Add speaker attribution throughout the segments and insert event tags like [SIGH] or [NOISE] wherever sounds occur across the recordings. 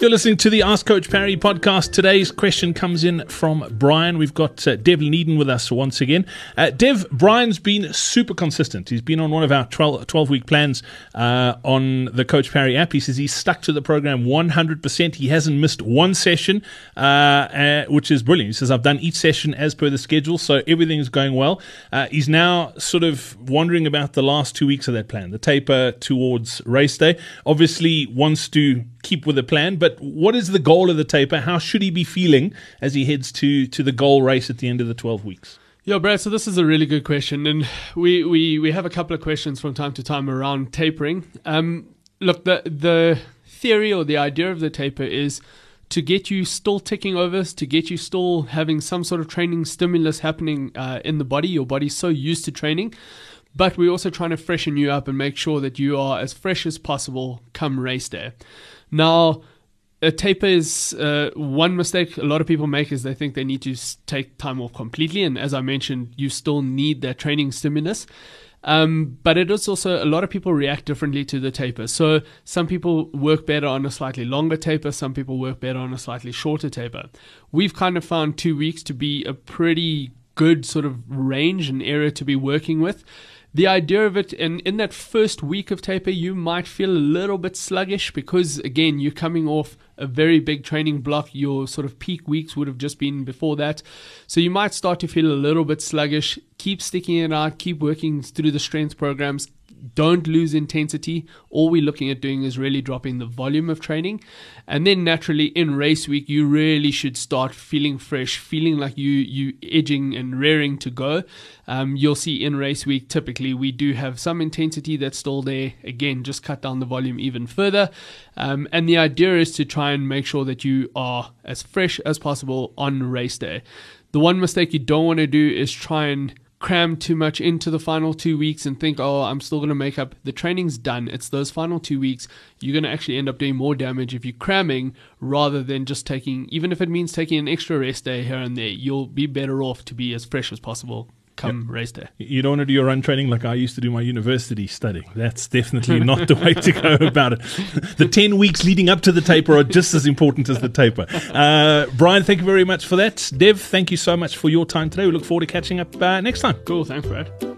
Speaker 1: You're listening to the Ask Coach Parry podcast. Today's question comes in from Brian. We've got uh, Devlin Eydin with us once again. Uh, Dev, Brian's been super consistent. He's been on one of our 12, 12 week plans uh, on the Coach Parry app. He says he's stuck to the program 100%. He hasn't missed one session, uh, uh, which is brilliant. He says, I've done each session as per the schedule, so everything's going well. Uh, he's now sort of wondering about the last two weeks of that plan, the taper towards race day. Obviously, wants to keep with the plan, but what is the goal of the taper? How should he be feeling as he heads to to the goal race at the end of the 12 weeks?
Speaker 2: Yeah, Brad. So this is a really good question, and we we we have a couple of questions from time to time around tapering. Um, look, the the theory or the idea of the taper is to get you still ticking over, to get you still having some sort of training stimulus happening uh, in the body. Your body's so used to training, but we're also trying to freshen you up and make sure that you are as fresh as possible come race day. Now a taper is uh, one mistake a lot of people make is they think they need to take time off completely. And as i mentioned you still need that training stimulus. Um, but it is also a lot of people react differently to the taper. So some people work better on a slightly longer taper. Some people work better on a slightly shorter taper. We've kind of found two weeks to be a pretty good sort of range and area to be working with the idea of it, and in that first week of taper, you might feel a little bit sluggish because, again, you're coming off a very big training block. Your sort of peak weeks would have just been before that. So you might start to feel a little bit sluggish. Keep sticking it out, keep working through the strength programs, don't lose intensity. All we're looking at doing is really dropping the volume of training. And then naturally in race week, you really should start feeling fresh, feeling like you you edging and rearing to go. Um, you'll see in race week, typically we do have some intensity that's still there. Again, just cut down the volume even further. Um, and the idea is to try and make sure that you are as fresh as possible on race day. The one mistake you don't want to do is try and cram too much into the final two weeks and think, oh, I'm still going to make up. The training's done. It's those final two weeks. You're going to actually end up doing more damage if you're cramming rather than just taking, even if it means taking an extra rest day here and there, you'll be better off to be as fresh as possible come yep. race day.
Speaker 1: You don't want to do your run training like I used to do my university studying. That's definitely not the way to go about it. [LAUGHS] The 10 weeks leading up to the taper are just as important as the taper. Uh, Brian, thank you very much for that. Dev, thank you so much for your time today. We look forward to catching up uh, next time.
Speaker 2: Cool. Thanks, Brad.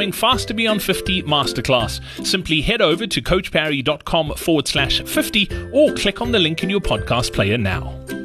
Speaker 1: upcoming Faster Beyond 50 masterclass. Simply head over to coachparry.com forward slash 50 or click on the link in your podcast player now.